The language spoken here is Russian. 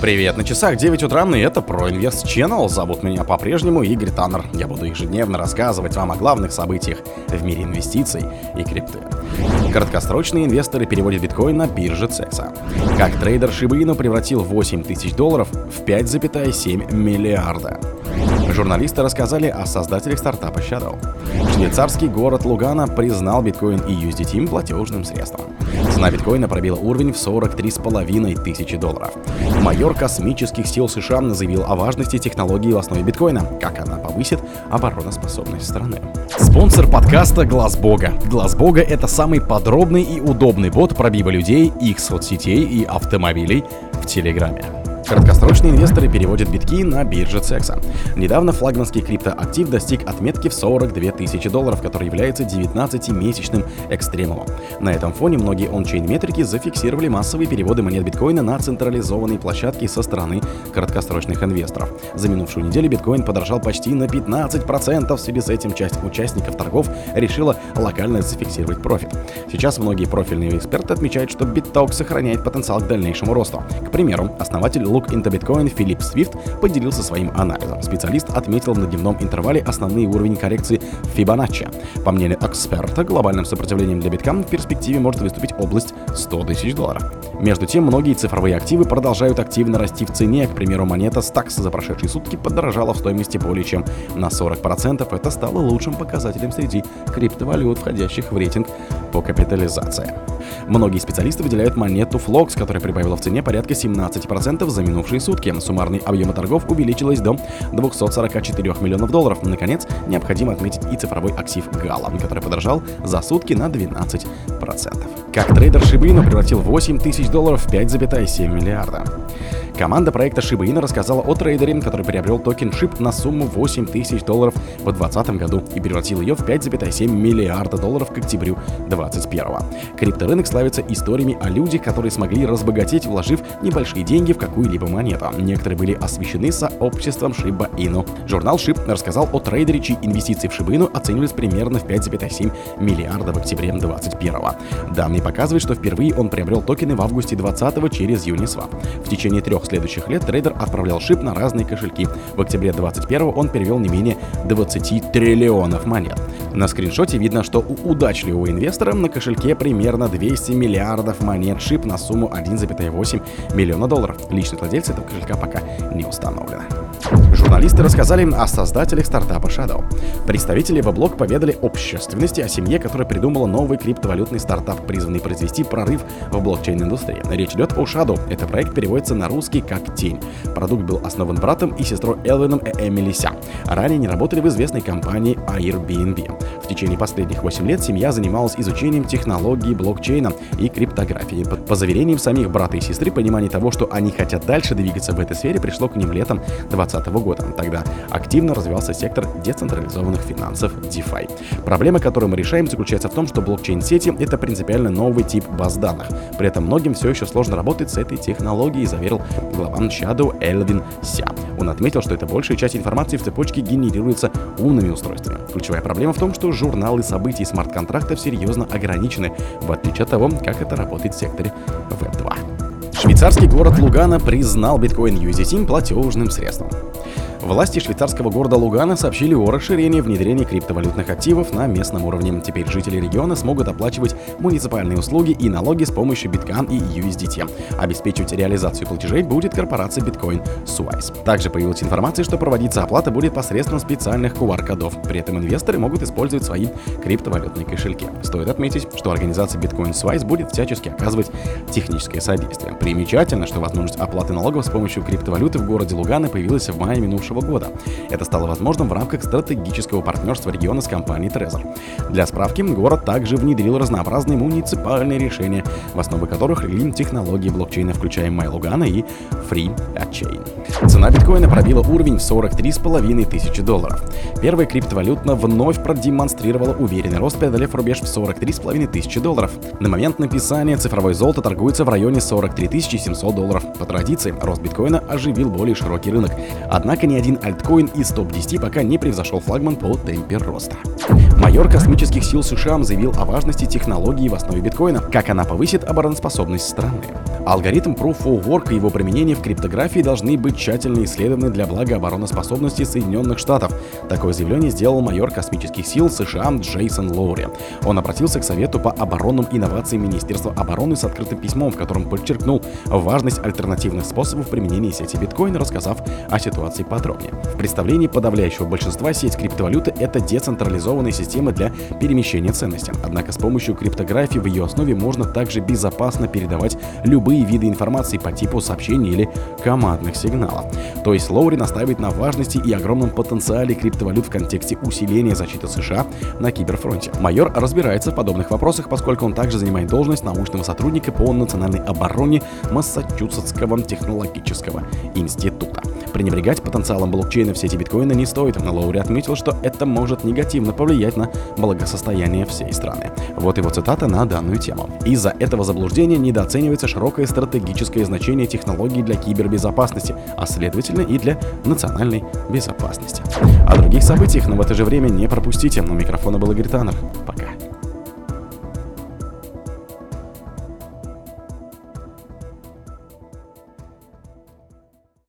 Привет, на часах 9 утра, и это ProInvest Channel. Зовут меня по-прежнему Игорь Таннер. Я буду ежедневно рассказывать вам о главных событиях в мире инвестиций и крипты. Краткосрочные инвесторы переводят биткоин на бирже CEXA. Как трейдер Inu превратил 8 тысяч долларов в 5,7 миллиарда. Журналисты рассказали о создателях стартапа Shadow. Швейцарский город Лугана признал биткоин и USDT платежным средством. Цена биткоина пробила уровень в 43,5 тысячи долларов. Майор космических сил США заявил о важности технологии в основе биткоина, как она повысит обороноспособность страны. Спонсор подкаста Глаз Бога. Глаз Бога это самый подробный и удобный бот пробива людей, их соцсетей и автомобилей в Телеграме. Краткосрочные инвесторы переводят битки на бирже Цекса. Недавно флагманский криптоактив достиг отметки в 42 тысячи долларов, который является 19-месячным экстремумом. На этом фоне многие ончейн-метрики зафиксировали массовые переводы монет биткоина на централизованные площадки со стороны краткосрочных инвесторов. За минувшую неделю биткоин подорожал почти на 15%. В связи с этим часть участников торгов решила локально зафиксировать профит. Сейчас многие профильные эксперты отмечают, что битток сохраняет потенциал к дальнейшему росту. К примеру, основатель Into Bitcoin Филипп Свифт поделился своим анализом. Специалист отметил на дневном интервале основные уровень коррекции Фибоначчи. По мнению эксперта, глобальным сопротивлением для битка в перспективе может выступить область 100 тысяч долларов. Между тем, многие цифровые активы продолжают активно расти в цене. К примеру, монета Stax за прошедшие сутки подорожала в стоимости более чем на 40%. Это стало лучшим показателем среди криптовалют, входящих в рейтинг по капитализации. Многие специалисты выделяют монету Flox, которая прибавила в цене порядка 17% за минувшие сутки. Суммарный объем торгов увеличилась до 244 миллионов долларов. Наконец, необходимо отметить и цифровой актив Gala, который подорожал за сутки на 12%. Как трейдер Inu превратил 8 тысяч долларов в 5,7 миллиарда. Команда проекта Shiba Inu рассказала о трейдере, который приобрел токен SHIB на сумму 8 тысяч долларов в 2020 году и превратил ее в 5,7 миллиарда долларов к октябрю 2021. Крипторынок славится историями о людях, которые смогли разбогатеть, вложив небольшие деньги в какую-либо монету. Некоторые были освещены сообществом Shiba Inu. Журнал SHIB рассказал о трейдере, чьи инвестиции в Shiba Inu оценивались примерно в 5,7 миллиарда в октябре 2021. Данные показывают, что впервые он приобрел токены в августе 2020 через Uniswap. В течение трех следующих лет трейдер отправлял шип на разные кошельки. В октябре 2021 он перевел не менее 20 триллионов монет. На скриншоте видно, что у удачливого инвестора на кошельке примерно 200 миллиардов монет шип на сумму 1,8 миллиона долларов. Личный владелец этого кошелька пока не установлено. Журналисты рассказали о создателях стартапа Shadow. Представители Веблог поведали общественности о семье, которая придумала новый криптовалютный стартап, призванный произвести прорыв в блокчейн-индустрии. Речь идет о Shadow. Это проект переводится на русский как «Тень». Продукт был основан братом и сестрой Элвином и Эмили Ся. Ранее они работали в известной компании Airbnb. В течение последних 8 лет семья занималась изучением технологий блокчейна и криптографии. По заверениям самих брата и сестры, понимание того, что они хотят дальше двигаться в этой сфере, пришло к ним летом 2020 года. Тогда активно развивался сектор децентрализованных финансов DeFi. Проблема, которую мы решаем, заключается в том, что блокчейн-сети — это принципиально новый тип баз данных. При этом многим все еще сложно работать с этой технологией, заверил глава Shadow Элвин Ся. Он отметил, что это большая часть информации в цепочке генерируется умными устройствами. Ключевая проблема в том, что журналы событий смарт-контрактов серьезно ограничены, в отличие от того, как это работает в секторе Web2. Швейцарский город Лугана признал биткоин USDT платежным средством. Власти швейцарского города Лугана сообщили о расширении внедрения криптовалютных активов на местном уровне. Теперь жители региона смогут оплачивать муниципальные услуги и налоги с помощью биткан и USDT. Обеспечивать реализацию платежей будет корпорация Bitcoin Suisse. Также появилась информация, что проводиться оплата будет посредством специальных QR-кодов. При этом инвесторы могут использовать свои криптовалютные кошельки. Стоит отметить, что организация Bitcoin Suisse будет всячески оказывать техническое содействие. Примечательно, что возможность оплаты налогов с помощью криптовалюты в городе Лугана появилась в мае минувшего года. Это стало возможным в рамках стратегического партнерства региона с компанией Trezor. Для справки, город также внедрил разнообразные муниципальные решения, в основу которых легли технологии блокчейна, включая MyLugana и Free Chain. Цена биткоина пробила уровень в 43,5 тысячи долларов. Первая криптовалютна вновь продемонстрировала уверенный рост, преодолев рубеж в 43,5 тысячи долларов. На момент написания цифровое золото торгуется в районе 43 700 долларов. По традиции, рост биткоина оживил более широкий рынок. Однако ни один альткоин из топ-10 пока не превзошел флагман по темпе роста. Майор космических сил США заявил о важности технологии в основе биткоина, как она повысит обороноспособность страны. Алгоритм Proof of Work и его применение в криптографии должны быть тщательно исследованы для блага обороноспособности Соединенных Штатов. Такое заявление сделал майор космических сил США Джейсон Лоури. Он обратился к Совету по оборонным инновациям Министерства обороны с открытым письмом, в котором подчеркнул важность альтернативных способов применения сети биткоин, рассказав о ситуации подробнее. В представлении подавляющего большинства сеть криптовалюты — это децентрализованная система для перемещения ценностей. Однако с помощью криптографии в ее основе можно также безопасно передавать любые виды информации по типу сообщений или командных сигналов. То есть Лоури настаивает на важности и огромном потенциале криптовалют в контексте усиления защиты США на киберфронте. Майор разбирается в подобных вопросах, поскольку он также занимает должность научного сотрудника по национальной обороне Массачусетского технологического института. Пренебрегать потенциалом блокчейна в сети биткоина не стоит, но Лоури отметил, что это может негативно повлиять на благосостояние всей страны. Вот его цитата на данную тему. Из-за этого заблуждения недооценивается широкое стратегическое значение технологий для кибербезопасности, а следовательно и для национальной безопасности. О других событиях, но в это же время не пропустите. У микрофона был Игорь Таннер.